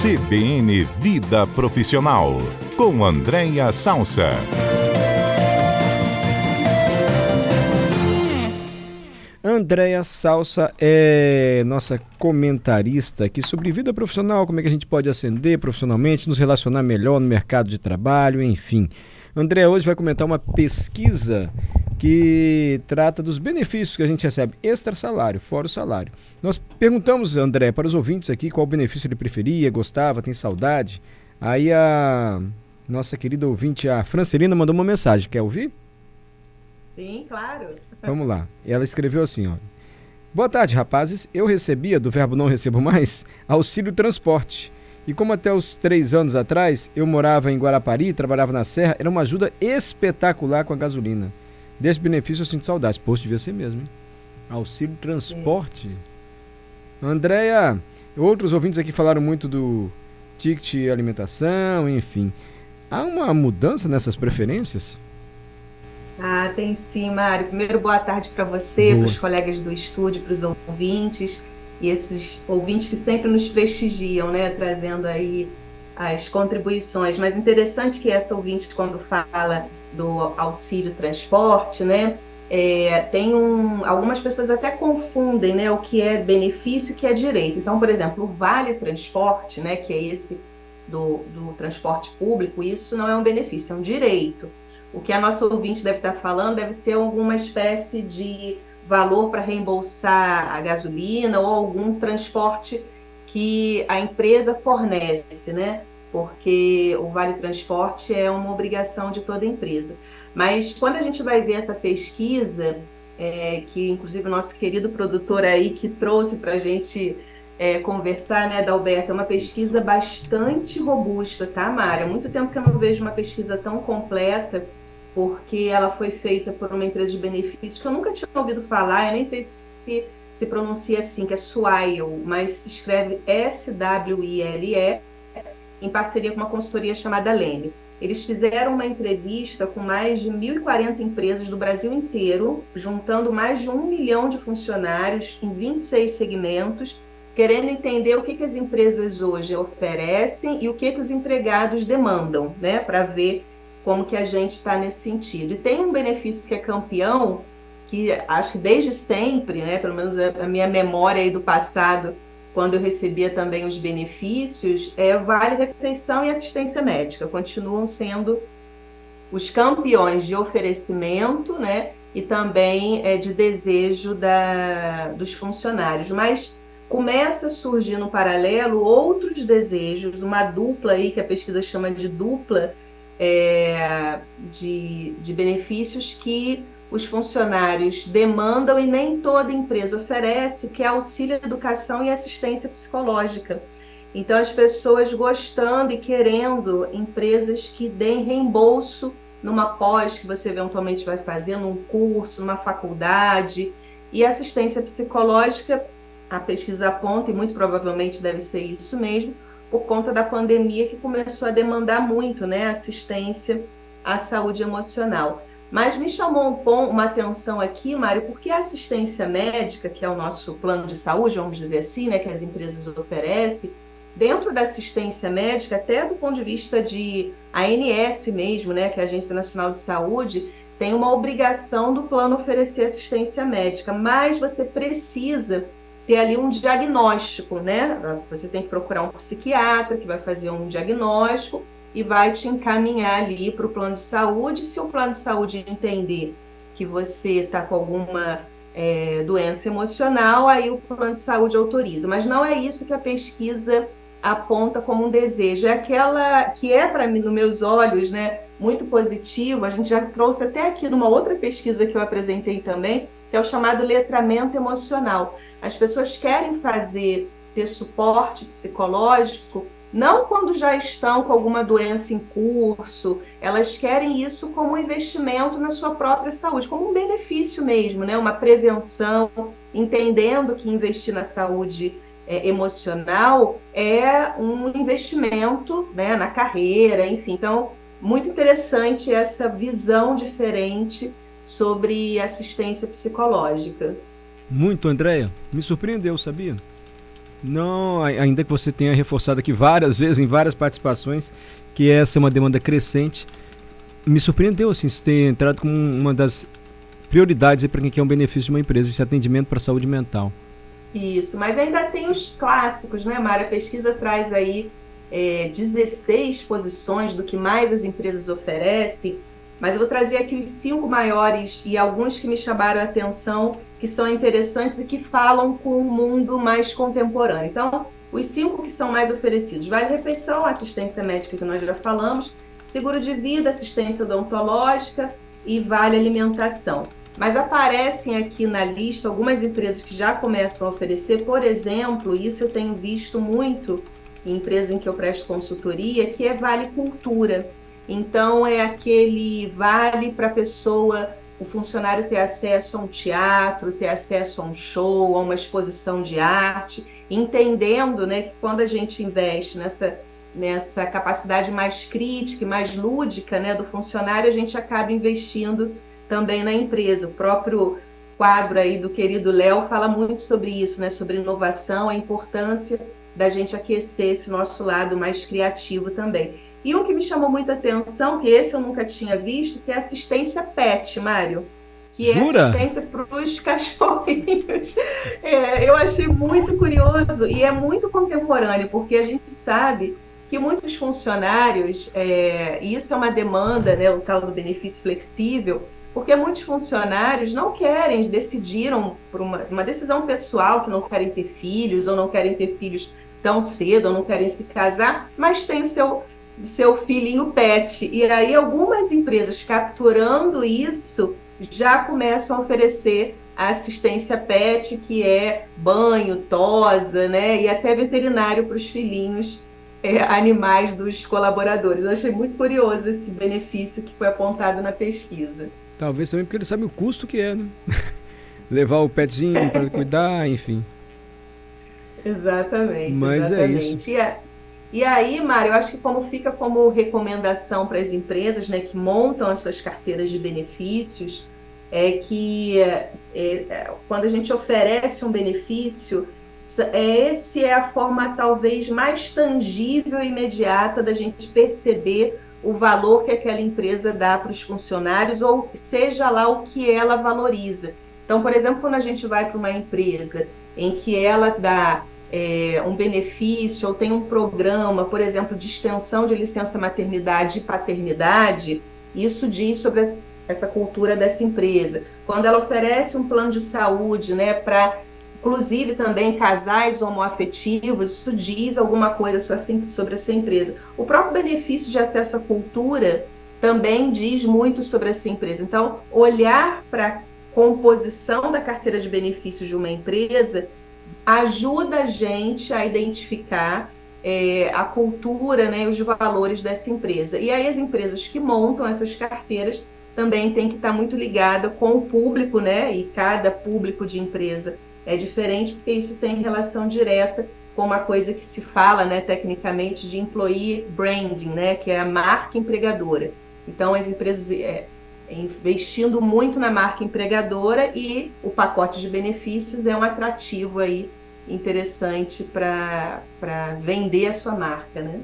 CBN Vida Profissional, com Andréia Salsa. Andréia Salsa é nossa comentarista aqui sobre vida profissional, como é que a gente pode ascender profissionalmente, nos relacionar melhor no mercado de trabalho, enfim. André hoje vai comentar uma pesquisa que trata dos benefícios que a gente recebe extra salário, fora o salário. Nós perguntamos, André, para os ouvintes aqui qual benefício ele preferia, gostava, tem saudade. Aí a nossa querida ouvinte, a Francelina, mandou uma mensagem. Quer ouvir? Sim, claro. Vamos lá. Ela escreveu assim, ó. Boa tarde, rapazes. Eu recebia, do verbo não recebo mais, auxílio transporte. E como até os três anos atrás eu morava em Guarapari, trabalhava na Serra, era uma ajuda espetacular com a gasolina. Desse benefício eu sinto saudades. Poxa, devia ser mesmo, hein? Auxílio transporte. Andréia, outros ouvintes aqui falaram muito do ticket alimentação, enfim. Há uma mudança nessas preferências? Ah, tem sim, Mário. Primeiro, boa tarde para você, para os colegas do estúdio, para os ouvintes e esses ouvintes que sempre nos prestigiam, né, trazendo aí as contribuições. Mas interessante que essa ouvinte, quando fala do auxílio transporte, né? É, tem um, algumas pessoas até confundem né, o que é benefício e o que é direito. Então, por exemplo, o Vale Transporte, né, que é esse do, do transporte público, isso não é um benefício, é um direito. O que a nossa ouvinte deve estar falando deve ser alguma espécie de valor para reembolsar a gasolina ou algum transporte que a empresa fornece, né? Porque o Vale Transporte é uma obrigação de toda empresa. Mas quando a gente vai ver essa pesquisa, é, que inclusive o nosso querido produtor aí que trouxe para a gente é, conversar, né, Dalberto, é uma pesquisa bastante robusta, tá, Mara? Muito tempo que eu não vejo uma pesquisa tão completa, porque ela foi feita por uma empresa de benefícios que eu nunca tinha ouvido falar, eu nem sei se se pronuncia assim, que é Swile, mas se escreve S-W-I-L-E, em parceria com uma consultoria chamada Leme. Eles fizeram uma entrevista com mais de 1.040 empresas do Brasil inteiro, juntando mais de um milhão de funcionários em 26 segmentos, querendo entender o que, que as empresas hoje oferecem e o que, que os empregados demandam, né, para ver como que a gente está nesse sentido. E tem um benefício que é campeão, que acho que desde sempre, né, pelo menos a minha memória aí do passado, quando eu recebia também os benefícios, é, Vale Refeição e Assistência Médica continuam sendo os campeões de oferecimento, né? E também é, de desejo da, dos funcionários. Mas começa a surgir no paralelo outros desejos, uma dupla aí que a pesquisa chama de dupla é, de, de benefícios que os funcionários demandam e nem toda empresa oferece, que é auxílio educação e assistência psicológica. Então, as pessoas gostando e querendo empresas que deem reembolso numa pós que você eventualmente vai fazer, num curso, numa faculdade. E assistência psicológica, a pesquisa aponta, e muito provavelmente deve ser isso mesmo, por conta da pandemia que começou a demandar muito né, assistência à saúde emocional. Mas me chamou um, uma atenção aqui, Mário, porque a assistência médica, que é o nosso plano de saúde, vamos dizer assim, né, que as empresas oferecem, dentro da assistência médica, até do ponto de vista de ANS mesmo, né, que é a Agência Nacional de Saúde, tem uma obrigação do plano oferecer assistência médica, mas você precisa ter ali um diagnóstico, né? Você tem que procurar um psiquiatra que vai fazer um diagnóstico e vai te encaminhar ali para o plano de saúde. Se o plano de saúde entender que você está com alguma é, doença emocional, aí o plano de saúde autoriza. Mas não é isso que a pesquisa aponta como um desejo. É aquela que é, para mim, nos meus olhos, né, muito positivo. A gente já trouxe até aqui numa outra pesquisa que eu apresentei também, que é o chamado letramento emocional. As pessoas querem fazer, ter suporte psicológico não quando já estão com alguma doença em curso, elas querem isso como um investimento na sua própria saúde, como um benefício mesmo, né? uma prevenção, entendendo que investir na saúde é, emocional é um investimento né, na carreira, enfim. Então, muito interessante essa visão diferente sobre assistência psicológica. Muito, Andréia. Me surpreendeu, sabia? Não, ainda que você tenha reforçado aqui várias vezes, em várias participações, que essa é uma demanda crescente. Me surpreendeu assim, você ter entrado como uma das prioridades para quem quer um benefício de uma empresa, esse atendimento para a saúde mental. Isso, mas ainda tem os clássicos, né, Mara? A pesquisa traz aí é, 16 posições do que mais as empresas oferecem, mas eu vou trazer aqui os cinco maiores e alguns que me chamaram a atenção, que são interessantes e que falam com o mundo mais contemporâneo. Então, os cinco que são mais oferecidos: vale refeição, assistência médica que nós já falamos, seguro de vida, assistência odontológica e vale alimentação. Mas aparecem aqui na lista algumas empresas que já começam a oferecer, por exemplo, isso eu tenho visto muito em empresas em que eu presto consultoria, que é Vale Cultura. Então é aquele vale para a pessoa, o funcionário ter acesso a um teatro, ter acesso a um show, a uma exposição de arte, entendendo né, que quando a gente investe nessa, nessa capacidade mais crítica e mais lúdica né, do funcionário, a gente acaba investindo também na empresa. O próprio quadro aí do querido Léo fala muito sobre isso, né? Sobre inovação, a importância da gente aquecer esse nosso lado mais criativo também. E um que me chamou muita atenção, que esse eu nunca tinha visto, que é assistência PET, Mário. Que Jura? é assistência para os cachorrinhos. É, eu achei muito curioso e é muito contemporâneo, porque a gente sabe que muitos funcionários, é, e isso é uma demanda, né, o tal do benefício flexível, porque muitos funcionários não querem, decidiram por uma, uma decisão pessoal que não querem ter filhos ou não querem ter filhos tão cedo ou não querem se casar, mas tem seu seu filhinho pet. E aí algumas empresas capturando isso já começam a oferecer a assistência pet, que é banho, tosa, né? E até veterinário para os filhinhos é, animais dos colaboradores. Eu achei muito curioso esse benefício que foi apontado na pesquisa. Talvez também porque ele sabe o custo que é, né? Levar o petzinho para cuidar, enfim. Exatamente. Mas exatamente. é isso. E, a, e aí, Mário, eu acho que como fica como recomendação para as empresas né, que montam as suas carteiras de benefícios, é que é, é, quando a gente oferece um benefício, esse é a forma talvez mais tangível e imediata da gente perceber o valor que aquela empresa dá para os funcionários, ou seja lá o que ela valoriza. Então, por exemplo, quando a gente vai para uma empresa em que ela dá é, um benefício ou tem um programa, por exemplo, de extensão de licença maternidade e paternidade, isso diz sobre essa cultura dessa empresa. Quando ela oferece um plano de saúde né, para inclusive também casais homoafetivos, isso diz alguma coisa sobre essa empresa. O próprio benefício de acesso à cultura também diz muito sobre essa empresa. Então, olhar para a composição da carteira de benefícios de uma empresa ajuda a gente a identificar é, a cultura né, os valores dessa empresa. E aí as empresas que montam essas carteiras também têm que estar muito ligada com o público, né? E cada público de empresa é diferente porque isso tem relação direta com uma coisa que se fala, né, tecnicamente, de employee branding, né, que é a marca empregadora. Então, as empresas é, investindo muito na marca empregadora e o pacote de benefícios é um atrativo aí interessante para vender a sua marca, né?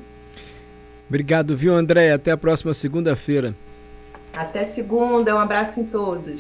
Obrigado, viu, André? Até a próxima segunda-feira. Até segunda, um abraço em todos.